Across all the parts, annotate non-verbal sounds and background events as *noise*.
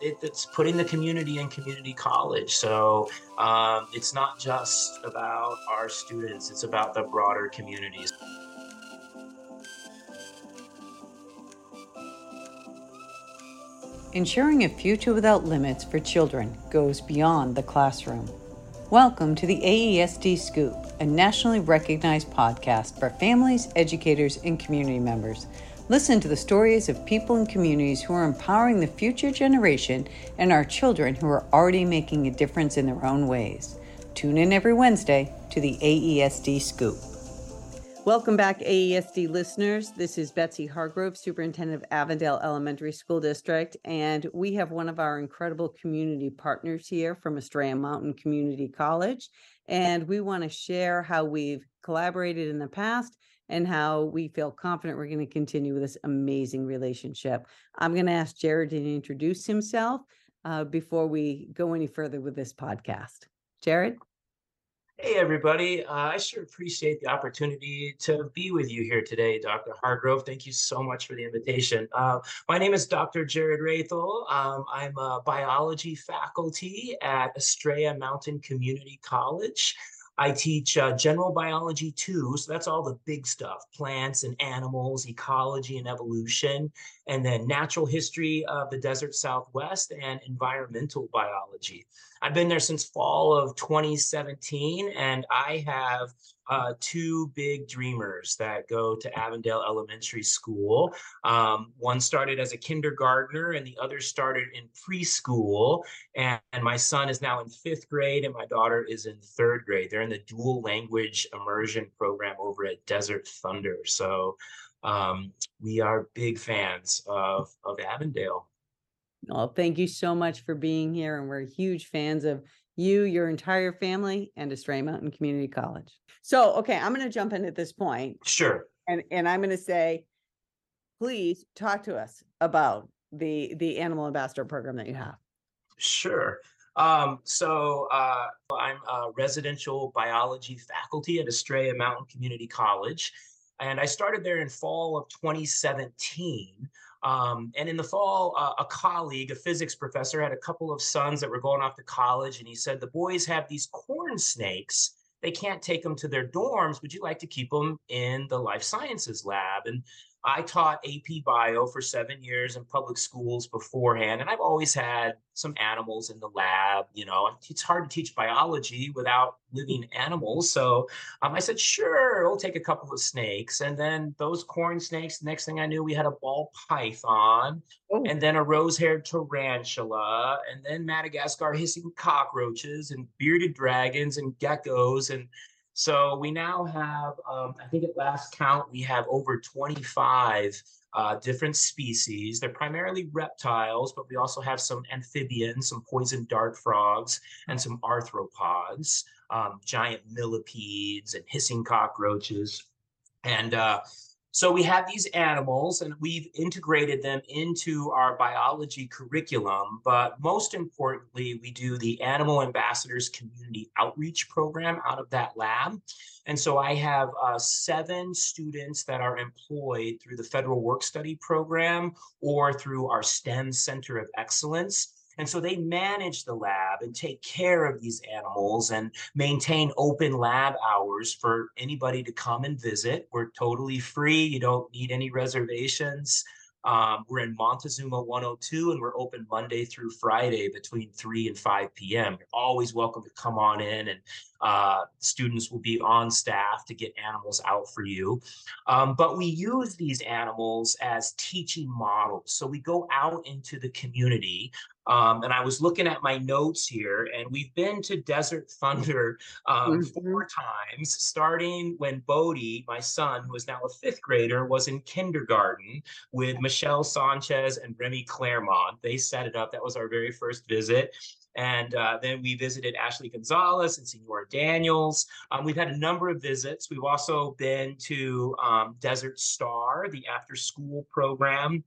it, it's putting the community in community college. So um, it's not just about our students, it's about the broader communities. Ensuring a future without limits for children goes beyond the classroom. Welcome to the AESD Scoop, a nationally recognized podcast for families, educators, and community members. Listen to the stories of people and communities who are empowering the future generation and our children who are already making a difference in their own ways. Tune in every Wednesday to the AESD Scoop. Welcome back, AESD listeners. This is Betsy Hargrove, Superintendent of Avondale Elementary School District, and we have one of our incredible community partners here from Estrella Mountain Community College. And we want to share how we've collaborated in the past and how we feel confident we're going to continue with this amazing relationship. I'm going to ask Jared to introduce himself uh, before we go any further with this podcast. Jared? Hey, everybody. Uh, I sure appreciate the opportunity to be with you here today, Dr. Hargrove. Thank you so much for the invitation. Uh, my name is Dr. Jared Raethel. Um, I'm a biology faculty at Estrella Mountain Community College. I teach uh, general biology too. So that's all the big stuff plants and animals, ecology and evolution, and then natural history of the desert southwest and environmental biology. I've been there since fall of 2017, and I have uh, two big dreamers that go to Avondale Elementary School. Um, one started as a kindergartner, and the other started in preschool. And, and my son is now in fifth grade, and my daughter is in third grade. They're in the dual language immersion program over at Desert Thunder. So um, we are big fans of, of Avondale. Well, thank you so much for being here. And we're huge fans of you, your entire family, and Estrella Mountain Community College. So, okay, I'm going to jump in at this point. Sure. And and I'm going to say, please talk to us about the the animal ambassador program that you have. Sure. Um, so uh, I'm a residential biology faculty at Estrella Mountain Community College, and I started there in fall of 2017. Um, and in the fall, uh, a colleague, a physics professor, had a couple of sons that were going off to college, and he said, The boys have these corn snakes. They can't take them to their dorms. Would you like to keep them in the life sciences lab? And I taught AP Bio for seven years in public schools beforehand, and I've always had some animals in the lab. You know, it's hard to teach biology without living animals. So um, I said, sure, we'll take a couple of snakes. And then those corn snakes, next thing I knew, we had a ball python, oh. and then a rose haired tarantula, and then Madagascar hissing cockroaches, and bearded dragons, and geckos. And so we now have, um, I think at last count, we have over 25 uh, different species. They're primarily reptiles, but we also have some amphibians, some poison dart frogs, and some arthropods, um, giant millipedes, and hissing cockroaches. And uh, so we have these animals and we've integrated them into our biology curriculum. But most importantly, we do the Animal Ambassadors Community Outreach Program out of that lab. And so I have uh, seven students that are employed through the Federal Work Study Program or through our STEM Center of Excellence. And so they manage the lab and take care of these animals and maintain open lab hours for anybody to come and visit. We're totally free. You don't need any reservations. Um, we're in Montezuma 102 and we're open Monday through Friday between 3 and 5 p.m. You're always welcome to come on in and uh, students will be on staff to get animals out for you. Um, but we use these animals as teaching models. So we go out into the community. Um, and I was looking at my notes here, and we've been to Desert Thunder um, mm-hmm. four times, starting when Bodie, my son, who is now a fifth grader, was in kindergarten with Michelle Sanchez and Remy Claremont. They set it up. That was our very first visit. And uh, then we visited Ashley Gonzalez and Senora Daniels. Um, we've had a number of visits. We've also been to um, Desert Star, the after school program,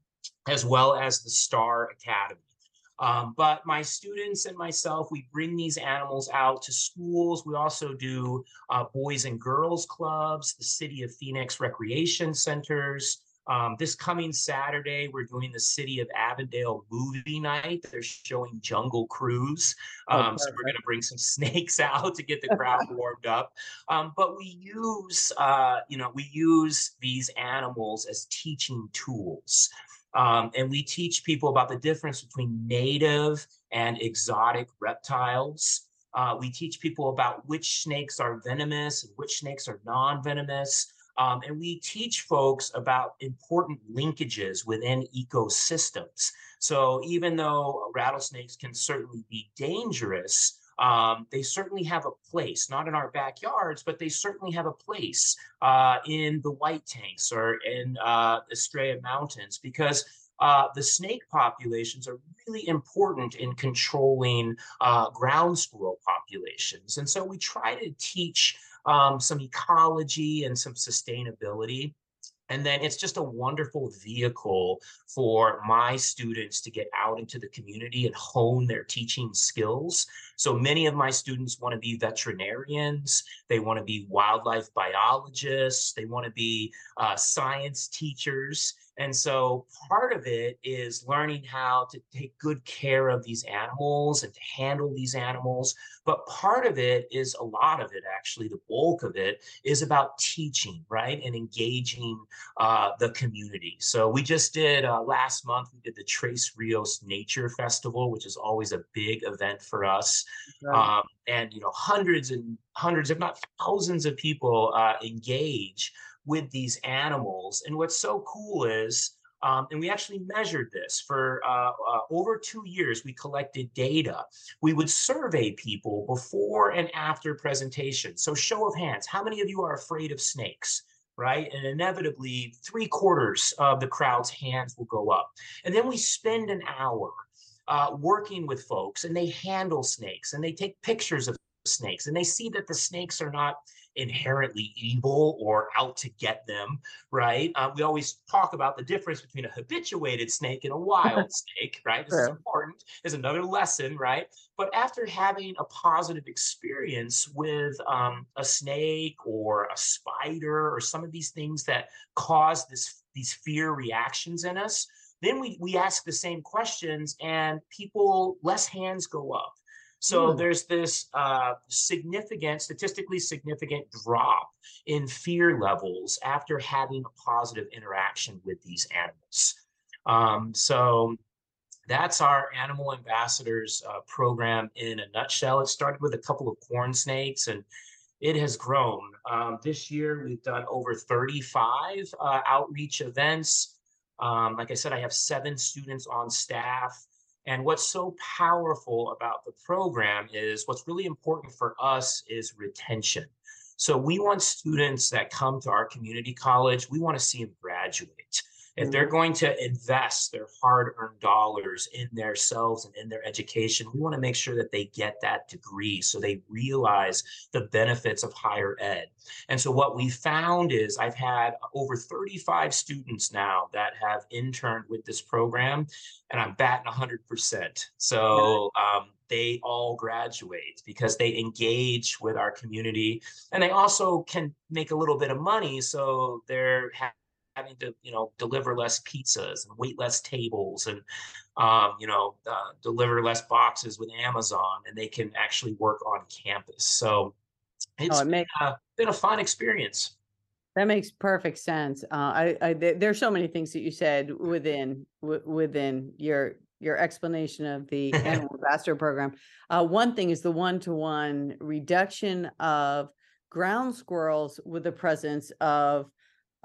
as well as the Star Academy. Um, but my students and myself, we bring these animals out to schools. We also do uh, boys and girls clubs, the City of Phoenix recreation centers, Um, this coming Saturday, we're doing the City of Avondale movie night. They're showing Jungle Cruise. Oh, Um, so we're going to bring some *laughs* snakes out to get the crowd *laughs* warmed up. Um, but we use, uh, you know, we use these animals as teaching tools. Um, and we teach people about the difference between native and exotic reptiles. Uh, we teach people about which snakes are venomous and which snakes are non-venomous. Um, and we teach folks about important linkages within ecosystems. So even though rattlesnakes can certainly be dangerous, um, they certainly have a place, not in our backyards, but they certainly have a place uh, in the white tanks or in uh, Estrella Mountains because uh, the snake populations are really important in controlling uh, ground squirrel populations. And so we try to teach um, some ecology and some sustainability. And then it's just a wonderful vehicle for my students to get out into the community and hone their teaching skills. So many of my students want to be veterinarians, they want to be wildlife biologists, they want to be uh, science teachers. And so part of it is learning how to take good care of these animals and to handle these animals. But part of it is a lot of it, actually, the bulk of it is about teaching, right? And engaging uh, the community. So we just did uh, last month, we did the Tres Rios Nature Festival, which is always a big event for us. Right. Um, and, you know, hundreds and hundreds, if not thousands of people uh, engage with these animals. And what's so cool is, um, and we actually measured this for uh, uh, over two years, we collected data. We would survey people before and after presentation. So show of hands, how many of you are afraid of snakes? Right. And inevitably, three quarters of the crowd's hands will go up. And then we spend an hour uh, working with folks and they handle snakes and they take pictures of snakes and they see that the snakes are not inherently evil or out to get them, right? Uh, we always talk about the difference between a habituated snake and a wild *laughs* snake, right? This is important, is another lesson, right? But after having a positive experience with um, a snake or a spider or some of these things that cause this these fear reactions in us, then we we ask the same questions and people less hands go up so Hmm. there's this uh, significant, statistically significant drop in fear levels after having a positive interaction with these animals. Um, so that's our Animal Ambassadors uh, program in a nutshell. It started with a couple of corn snakes and it has grown. Um, this year, we've done over 35 uh, outreach events. Um, like I said, I have seven students on staff. And what's so powerful about the program is what's really important for us is retention. So we want students that come to our community college, we want to see them graduate. If they're going to invest their hard earned dollars in themselves and in their education, we want to make sure that they get that degree so they realize the benefits of higher ed. And so, what we found is I've had over 35 students now that have interned with this program, and I'm batting 100%. So, um, they all graduate because they engage with our community and they also can make a little bit of money. So, they're having to you know deliver less pizzas and wait less tables and um, you know uh, deliver less boxes with amazon and they can actually work on campus so it's Oh, it makes uh, been a fun experience that makes perfect sense. Uh, I, I there, there's so many things that you said within w- within your your explanation of the *laughs* animal ambassador program. Uh, one thing is the one to one reduction of ground squirrels with the presence of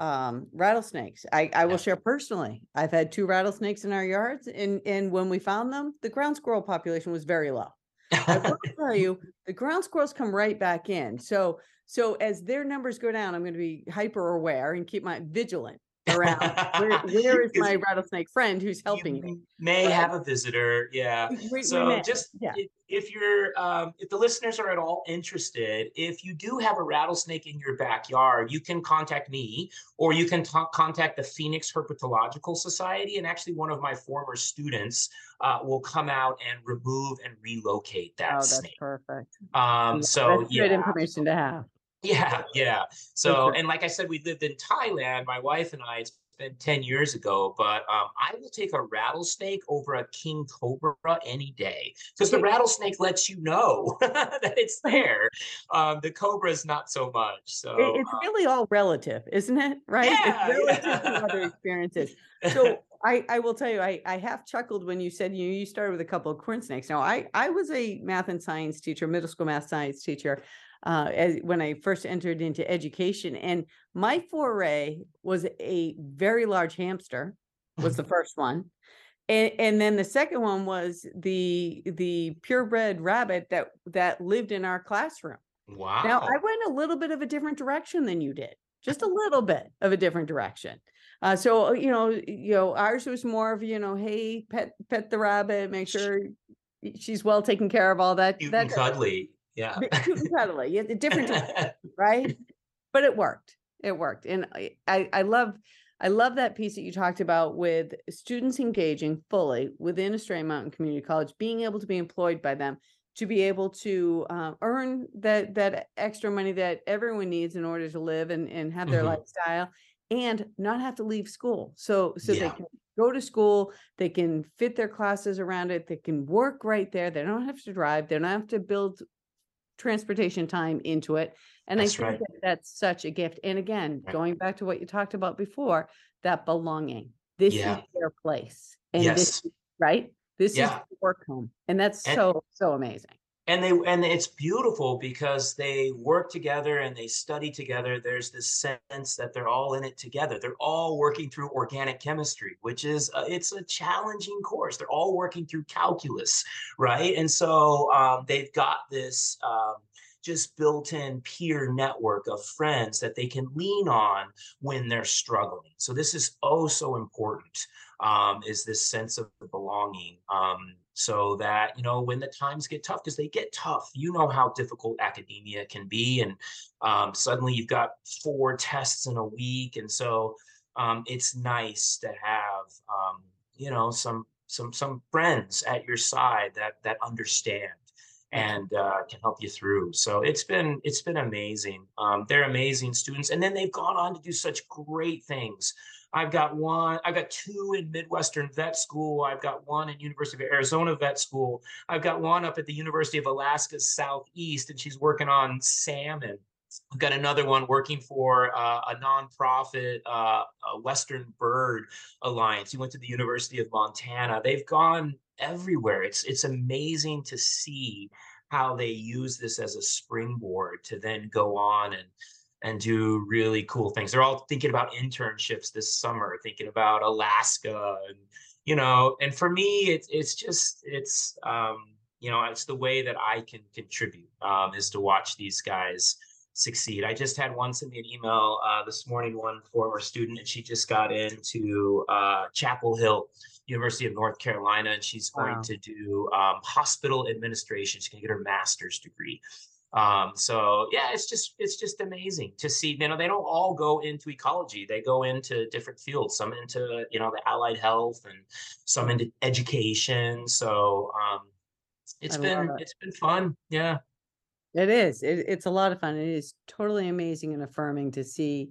um, rattlesnakes. I, I will Yeah. share personally. I've had two rattlesnakes in our yards, and and when we found them, the ground squirrel population was very low. I will *laughs* tell you, the ground squirrels come right back in. So, so as their numbers go down, I'm going to be hyper aware and keep my vigilant around where, *laughs* where is my rattlesnake friend who's helping you me. may right? have a visitor yeah We- we so may, just yeah. if, if you're um, if the listeners are at all interested if you do have a rattlesnake in your backyard you can contact me or you can ta- contact the phoenix herpetological society and actually one of my former students uh, will come out and remove and relocate that Oh, that's snake perfect. um, Yeah, so that's yeah good information to have. Yeah, yeah. So, and like I said, we lived in Thailand, my wife and I. It's been 10 years ago, but um, I will take a rattlesnake over a king cobra any day because the rattlesnake lets you know *laughs* that it's there. Um, the cobra is not so much. So it's um, really all relative, isn't it? Right? Yeah, it's relative yeah. to other experiences. So *laughs* I, I will tell you, I, I half chuckled when you said you you started with a couple of corn snakes. Now I I was a math and science teacher, middle school math science teacher uh, as, when I first entered into education. And my foray was a very large hamster was the *laughs* first one. And, and then the second one was the the purebred rabbit that that lived in our classroom. Wow. Now I went a little bit of a different direction than you did, just a *laughs* little bit of a different direction. Uh, so uh, you know, you know, ours was more of you know, hey, pet pet the rabbit, make sure she's well taken care of, all that. Cute that and cuddly. Yeah. cuddly. Yeah, different, *laughs* right? But it worked. It worked, and I, I I love I love that piece that you talked about with students engaging fully within Estrella Mountain Community College, being able to be employed by them, to be able to uh, earn that that extra money that everyone needs in order to live and and have their Mhm. lifestyle, and not have to leave school. So so they can go to school, they can fit their classes around it, they can work right there. They don't have to drive. They don't have to build transportation time into it. And That's I think right. that that's such a gift. And again, Right. going back to what you talked about before, that belonging. This Yeah. is their place. And this, Yes. right? This Yeah. is work home. And that's And- so, so amazing. And they and it's beautiful because they work together and they study together. There's this sense that they're all in it together. They're all working through organic chemistry which is uh, it's a challenging course. They're all working through calculus right? And so um, they've got this um, just built-in peer network of friends that they can lean on when they're struggling. So this is oh so important um, is this sense of belonging um, so that you know when the times get tough because they get tough you know how difficult academia can be and um, suddenly you've got four tests in a week and so um, it's nice to have um, you know some some some friends at your side that that understand and uh, can help you through so it's been it's been amazing um, they're amazing students and then they've gone on to do such great things I've got one, I've got two in Midwestern Vet School. I've got one in University of Arizona Vet School. I've got one up at the University of Alaska Southeast, and she's working on salmon. I've got another one working for uh, a nonprofit, uh, Western Bird Alliance. He went to the University of Montana. They've gone everywhere. It's it's amazing to see how they use this as a springboard to then go on and and do really cool things. They're all thinking about internships this summer, thinking about Alaska and you know, and for me it's it's just it's um you know, it's the way that I can contribute um is to watch these guys succeed. I just had one send me an email uh, this morning, one former student, and she just got into uh, Chapel Hill, University of North Carolina, and she's going Wow. to do um, hospital administration. She's going to get her master's degree. Um, so yeah, it's just it's just amazing to see. You know, they don't all go into ecology; they go into different fields. Some into you know the allied health, and some into education. So um, it's I been it. it's been fun. Yeah. It is. It, it's a lot of fun. It is totally amazing and affirming to see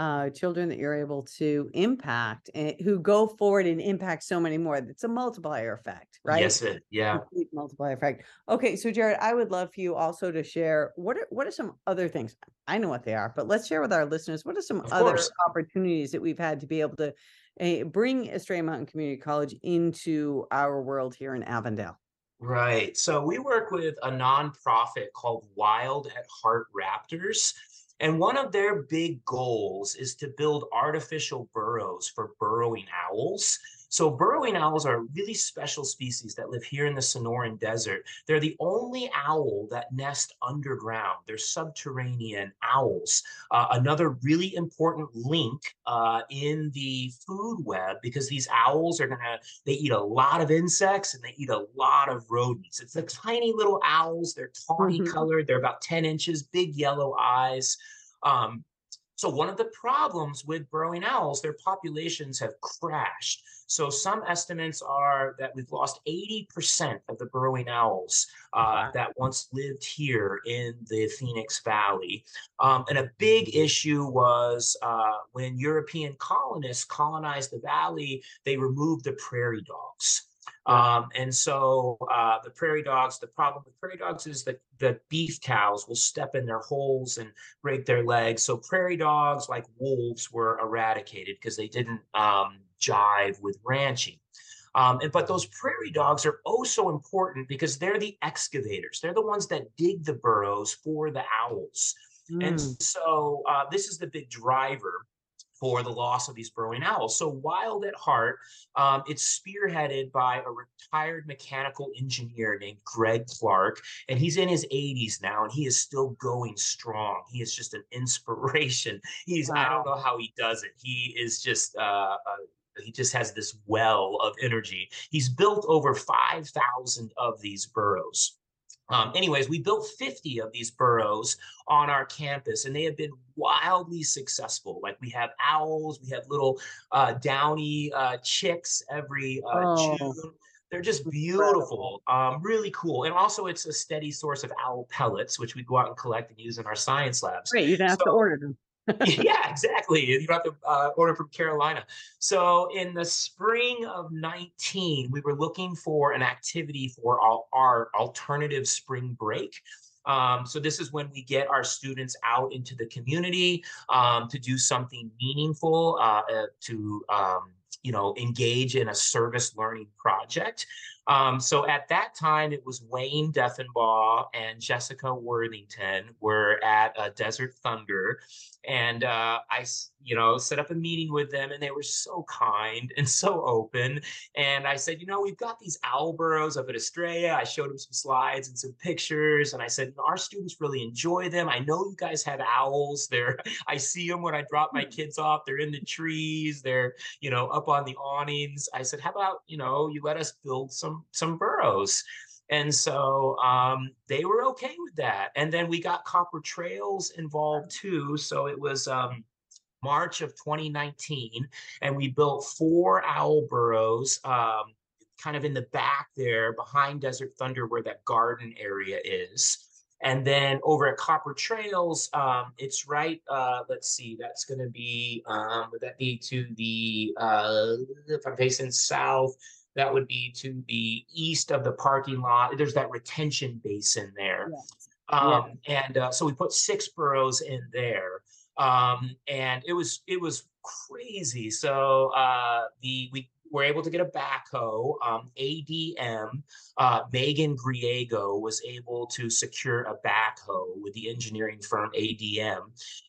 uh, children that you're able to impact and who go forward and impact so many more. It's a multiplier effect, right? Yes. It, yeah. Multiplier effect. Okay, so Jared, I would love for you also to share what are what are some other things? I know what they are, but let's share with our listeners what are some Of other course. opportunities that we've had to be able to uh, bring Estrella Mountain Community College into our world here in Avondale. Right. So we work with a nonprofit called Wild at Heart Raptors. And one of their big goals is to build artificial burrows for burrowing owls. So, burrowing owls are a really special species that live here in the Sonoran Desert. They're the only owl that nest underground. They're subterranean owls. Uh, another really important link uh, in the food web because these owls are going to they eat a lot of insects and they eat a lot of rodents. It's the tiny little owls. They're tawny Mhm. colored. They're about 10 inches, big yellow eyes. Um, So one of the problems with burrowing owls, their populations have crashed. So some estimates are that we've lost 80% of the burrowing owls uh, that once lived here in the Phoenix Valley. Um, and a big issue was uh, when European colonists colonized the valley, they removed the prairie dogs. Um, and so uh, the prairie dogs, the problem with prairie dogs is that the beef cows will step in their holes and break their legs. So prairie dogs, like wolves, were eradicated because they didn't um, jive with ranching. Um, and but those prairie dogs are oh so important because they're the excavators. They're the ones that dig the burrows for the owls. Mm. And so uh, this is the big driver for the loss of these burrowing owls. So Wild at Heart, um, it's spearheaded by a retired mechanical engineer named Greg Clark, and he's in his 80s now, and he is still going strong. He is just an *laughs* inspiration. He's wow. I don't know how he does it. He is just uh, uh, he just has this well of energy. He's built over 5,000 of these burrows. Um, anyways, we built 50 of these burrows on our campus, and they have been wildly successful. Like we have owls, we have little uh, downy uh, chicks every uh, oh. June. They're just beautiful, um, really cool. And also, it's a steady source of owl pellets, which we go out and collect and use in our science labs. Great, you don't have to order them. *laughs* yeah, exactly. You have to uh, order from Carolina. So in the spring of 19, we were looking for an activity for our, our alternative spring break. Um, so this is when we get our students out into the community um, to do something meaningful, uh, uh, to um, you know engage in a service learning project. Um, so at that time, it was Wayne Defenbaugh and Jessica Worthington were at uh, Desert Thunder, and uh, I, you know, set up a meeting with them, and they were so kind and *laughs* so open. And I said, you know, we've got these owl burrows up at Estrella. I showed them some slides and some pictures, and I said, our students really enjoy them. I know you guys have owls. They're, *laughs* I see them when I drop my kids off. They're in the trees. They're, you know, up on the awnings. I said, how about, you know, you let us build some some burrows. And so um, they were okay with that. And then we got Copper Trails involved too. So it was um, March of 2019, and we built four owl burrows um, kind of in the back there behind Desert Thunder where that garden area is. And then over at Copper Trails, um, it's right. Uh, let's see, that's going to be um, would that be to the uh, if I'm facing south, that would be to the east of the parking lot. There's that retention basin there. Yes. Um, yeah. And uh, so we put six burrows in there. Um, and it was it was crazy. So uh, the we were able to get a backhoe. Um, ADM, uh, Megan Griego was able to secure a backhoe with the engineering firm ADM.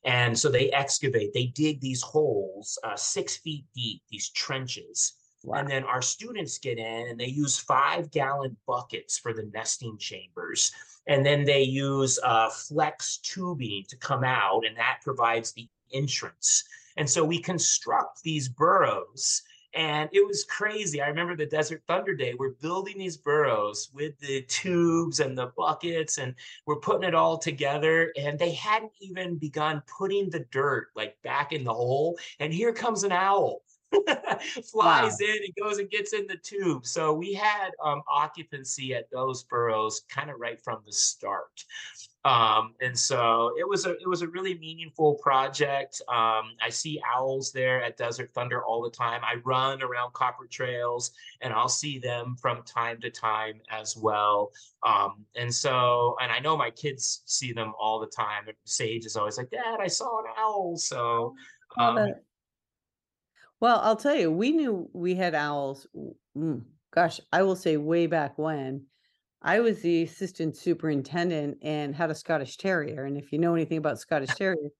And so they excavate, they dig these holes uh, six feet deep, these trenches. Wow. And then our students get in and they use five gallon buckets for the nesting chambers. And then they use uh, flex tubing to come out, and that provides the entrance. And so we construct these burrows and it was crazy. I remember the Desert Thunder Day. We're building these burrows with the tubes and the buckets, and we're putting it all together. And they hadn't even begun putting the dirt like back in the hole. And here comes an owl *laughs* flies wow. in and goes and gets in the tube. So we had um, occupancy at those burrows kind of right from the start. Um, and so it was a it was a really meaningful project. Um, I see owls there at Desert Thunder all the time. I run around Copper Trails and I'll see them from time to time as well. Um, and so and I know my kids see them all the time. Sage is always like, Dad, I saw an owl. So um, well, I'll tell you, we knew we had owls. Mm, gosh, I will say way back when I was the assistant superintendent and had a Scottish Terrier. And if you know anything about Scottish *laughs* Terrier,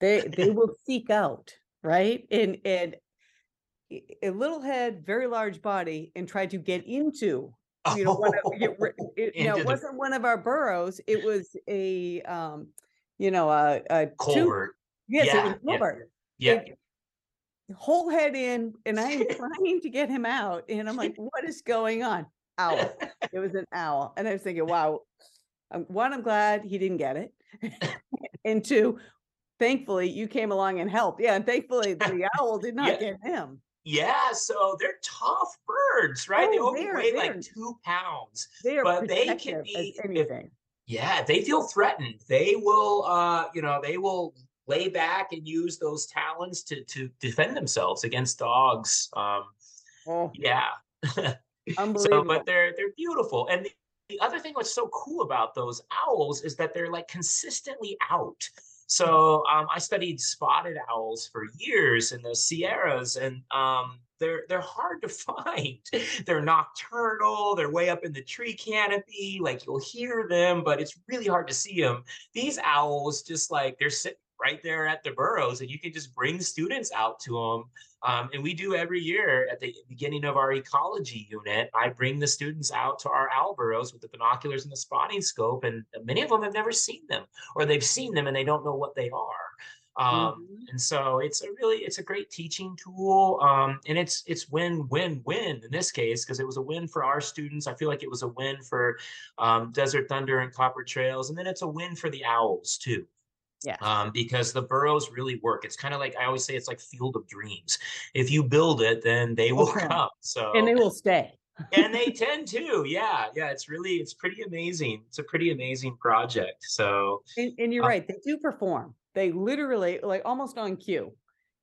they they will seek out right and and a little head, very large body, and try to get into. *laughs* You know, one of, it, it, you know, it wasn't one of our burrows. It was a, um, you know, a, a culvert. Yes, it was culvert. Yeah. yeah whole head in and I am *laughs* trying to get him out. And I'm like, what is going on? Owl. *laughs* It was an owl. And I was thinking, wow, um, one, I'm glad he didn't get it. *laughs* and two, thankfully you came along and helped. Yeah, and thankfully the owl did not Yeah. get him. Yeah, so they're tough birds, right? they Oh, only they're- weigh like two pounds. They are But they can be- as if- Yeah, they feel threatened, they will uh, you know, they will lay back and use those talons to to defend themselves against dogs. Um, Oh, yeah. *laughs* so but they're they're beautiful. And the, the other thing what's so cool about those owls is that they're like consistently out. So um, I studied spotted owls for years in the Sierras, and um, they're they're hard to *laughs* find. they're nocturnal. They're way up in the tree canopy. Like you'll hear them, but it's really hard to see them. These owls just like they're sitting right there at the burrows, and you can just bring students out to them. Um, and we do every year at the beginning of our ecology unit. I bring the students out to our owl burrows with the binoculars and the spotting scope, and many of them have never seen them, or they've seen them and they don't know what they are. Um, Mhm. and so it's a really it's a great teaching tool um, and it's it's win win win in this case because it was a win for our students i feel like it was a win for um, desert thunder and copper trails and then it's a win for the owls too Yeah. um, because the burrows really work it's kind of like i always say it's like field of dreams if you build it then they will Okay. come so and they will stay. and they *laughs* tend to yeah yeah it's really it's pretty amazing it's a pretty amazing project so And, and you're Uh, right, they do perform. They literally like almost on cue.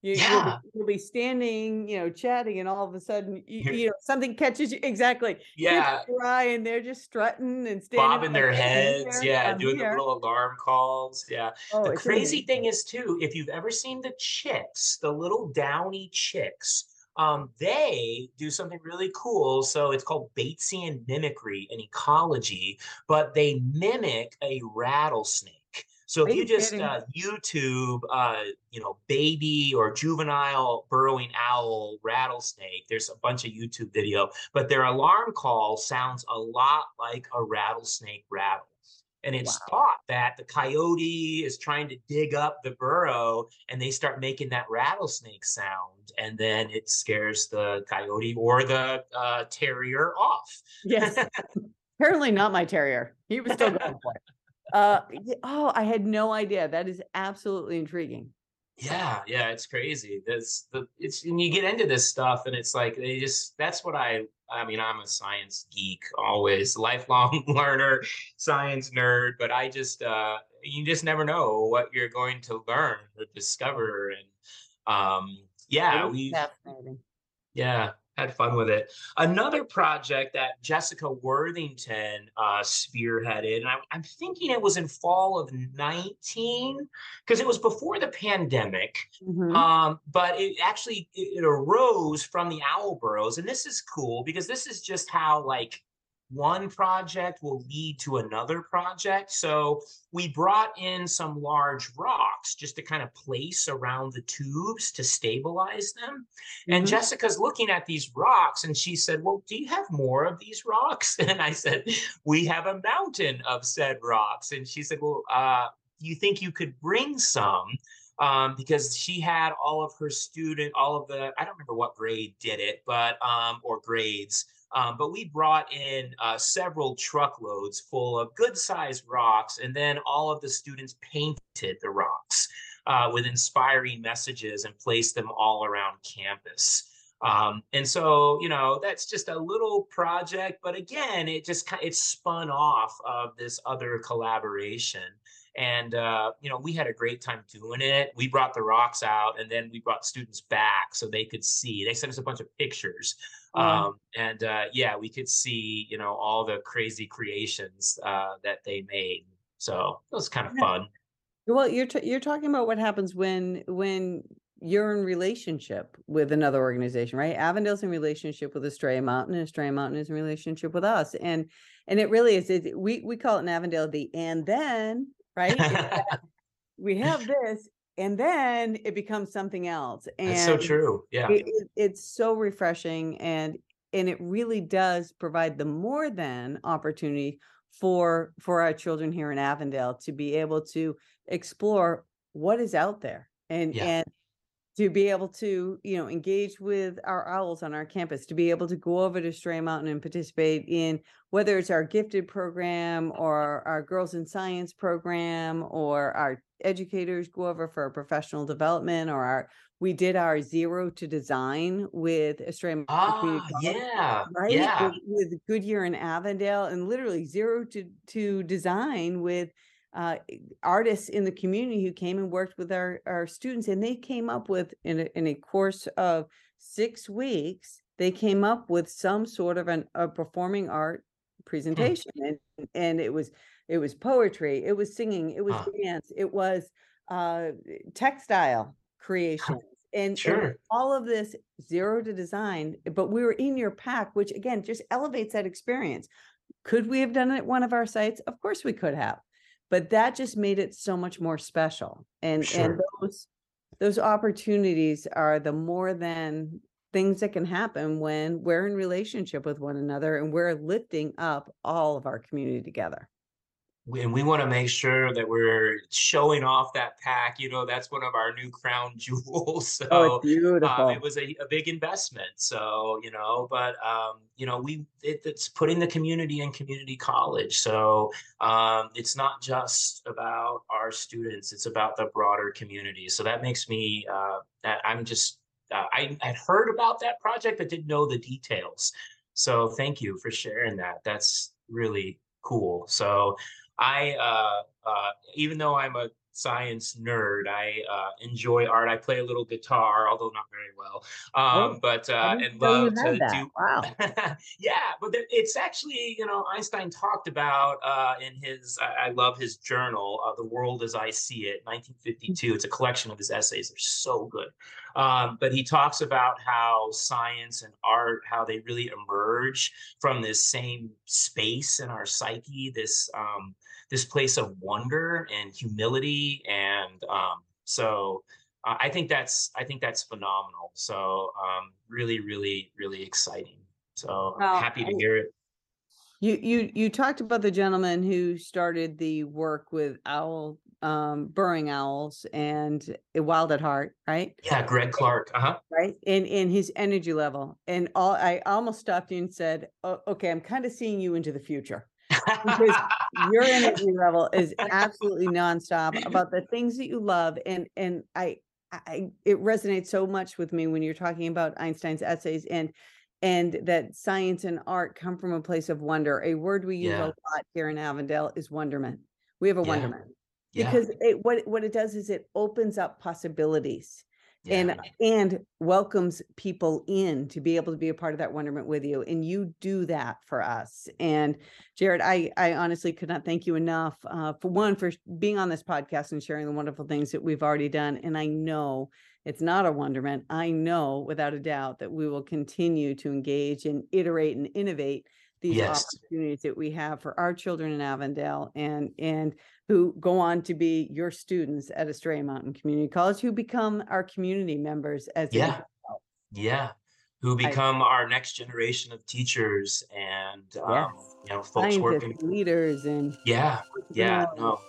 You, you'll, be, you'll be standing, you know, chatting, and all of a sudden, you, You're- know, something catches you. Exactly. yeah eye, and they're just strutting and standing. bobbing their heads, yeah, I'm doing here." the little alarm calls, yeah. Oh, the crazy thing is too, if you've ever seen the chicks, the little downy chicks, um, they do something really cool. So it's called Batesian mimicry in ecology, but they mimic a rattlesnake. So if you just uh, YouTube, uh, you know, baby or juvenile burrowing owl rattlesnake, there's a bunch of YouTube video, but their alarm call sounds a lot like a rattlesnake rattle. And it's thought that the coyote is trying to dig up the burrow and they start making that rattlesnake sound. And then it scares the coyote or the uh, terrier off. Yes. *laughs* Apparently not my terrier. He was still going for it. Uh, oh, I had no idea. That is absolutely intriguing. Yeah, yeah, it's crazy. That's the it's and you get into this stuff and it's like they just that's what I I mean, I'm a science geek always, *laughs* lifelong learner, science nerd, but I just uh you just never know what you're going to learn or discover and um yeah, we yeah, had fun with it. Another project that Jessica Worthington uh, spearheaded, and I, I'm thinking it was in fall of 19, because it was before the pandemic. Mhm. Um, but it actually it, it arose from the owl burrows, and this is cool because this is just how like one project will lead to another project. So we brought in some large rocks just to kind of place around the tubes to stabilize them. And Mhm. Jessica's looking at these rocks and she said, Well, do you have more of these rocks? *laughs* And I said, We have a mountain of said rocks. And she said, Well, uh, you think you could bring some? Um, because she had all of her student, all of the, I don't remember what grade did it, but, um, or grades, um, but we brought in uh, several truckloads full of good sized rocks, and then all of the students painted the rocks uh, with inspiring messages and placed them all around campus. Um, and so, you know, that's just a little project, but again, it just it spun off of this other collaboration. And uh, you know, we had a great time doing it. We brought the rocks out, and then we brought students back so they could see. They sent us a bunch of pictures, Wow. um, and uh, yeah, we could see, you know, all the crazy creations uh, that they made. So it was kind of fun. Well, you're t- you're talking about what happens when when you're in relationship with another organization, right? Avondale's in relationship with Estrella Mountain, and Estrella Mountain is in relationship with us, and and it really is. It, we we call it in Avondale the and then, right? *laughs* We have this, and then it becomes something else. And That's so true. Yeah. it, it- it's so refreshing and and it really does provide the more than opportunity for for our children here in Avondale to be able to explore what is out there and Yeah. and to be able to, you know, engage with our owls on our campus, to be able to go over to Estrella Mountain and participate in whether it's our gifted program or our girls in science program or our educators go over for professional development or our we did our zero to design with Estrella ah, yeah, right yeah. With, with Goodyear and Avondale, and literally zero to to design with uh, artists in the community who came and worked with our, our students and they came up with in a, in a course of six weeks they came up with some sort of an, a performing art hmm. presentation and, and it was it was poetry it was singing it was huh. dance it was uh, textile creations and, sure. and all of this zero to design but we were in your PAC which again just elevates that experience could we have done it at one of our sites of course we could have but that just made it so much more special and sure. and those those opportunities are the more than things that can happen when we're in relationship with one another and we're lifting up all of our community together and we want to make sure that we're showing off that PAC. You know, that's one of our new crown *laughs* jewels. So oh, beautiful. Um, it was a, a, big investment. So you know, but um, you know, we it, it's putting the community in community college. So um, it's not just about our students; it's about the broader community. So that makes me. Uh, I'm just. Uh, I had heard about that project, but didn't know the details. So thank you for sharing that. That's really cool. So I, uh, uh, even though I'm a science nerd, I uh, enjoy art. I play a little guitar, although not very well. Um, oh, but uh, and love to that. do. Wow. *laughs* yeah, but it's actually you know Einstein talked about uh, in his I, I love his journal, uh, "The World as I See It," 1952. It's a collection of his essays. They're so good. Um, but he talks about how science and art, how they really emerge from this same space in our psyche, this um, this place of wonder and humility, and um, so uh, I think that's I think that's phenomenal. So um, really, really, really exciting. So well, happy to hear it. You you you talked about the gentleman who started the work with owl um burrowing owls and wild at heart, right? Yeah, Greg Clark. Uh-huh. Right. And in his energy level. And all I almost stopped you and said, oh, okay, I'm kind of seeing you into the future. Because your *laughs* energy level is absolutely nonstop about the things that you love. And and I I it resonates so much with me when you're talking about Einstein's essays and and that science and art come from a place of wonder. A word we use yeah. a lot here in Avondale is wonderment. We have a yeah. wonderment yeah. because it, what what it does is it opens up possibilities yeah. and and welcomes people in to be able to be a part of that wonderment with you and you do that for us and jared i i honestly could not thank you enough uh, for one for being on this podcast and sharing the wonderful things that we've already done and i know it's not a wonderment i know without a doubt that we will continue to engage and iterate and innovate these yes. opportunities that we have for our children in Avondale and and who go on to be your students at Estrella Mountain Community College who become our community members as yeah. yeah. Who become I, our next generation of teachers and um, you know folks working leaders and yeah. yeah. no.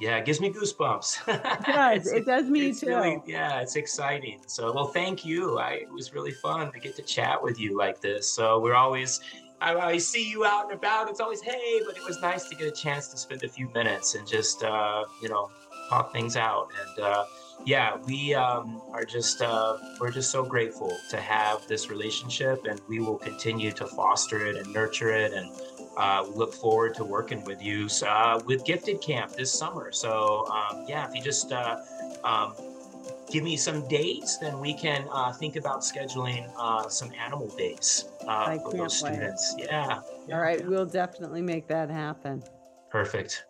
Yeah. It gives me goosebumps. It *laughs* does. It does me too really, yeah it's exciting. So well thank you. I, it was really fun to get to chat with you like this. So we're always I, I, see you out and about. It's always hey, but it was nice to get a chance to spend a few minutes and just uh, you know talk things out. And uh, yeah, we um, are just uh, we're just so grateful to have this relationship, and we will continue to foster it and nurture it, and uh, look forward to working with you uh, with Gifted Camp this summer. So um, yeah, if you just uh, um, give me some dates, then we can uh, think about scheduling uh, some animal days uh, for those students. Yeah, yeah. All right, yeah. we'll definitely make that happen. Perfect.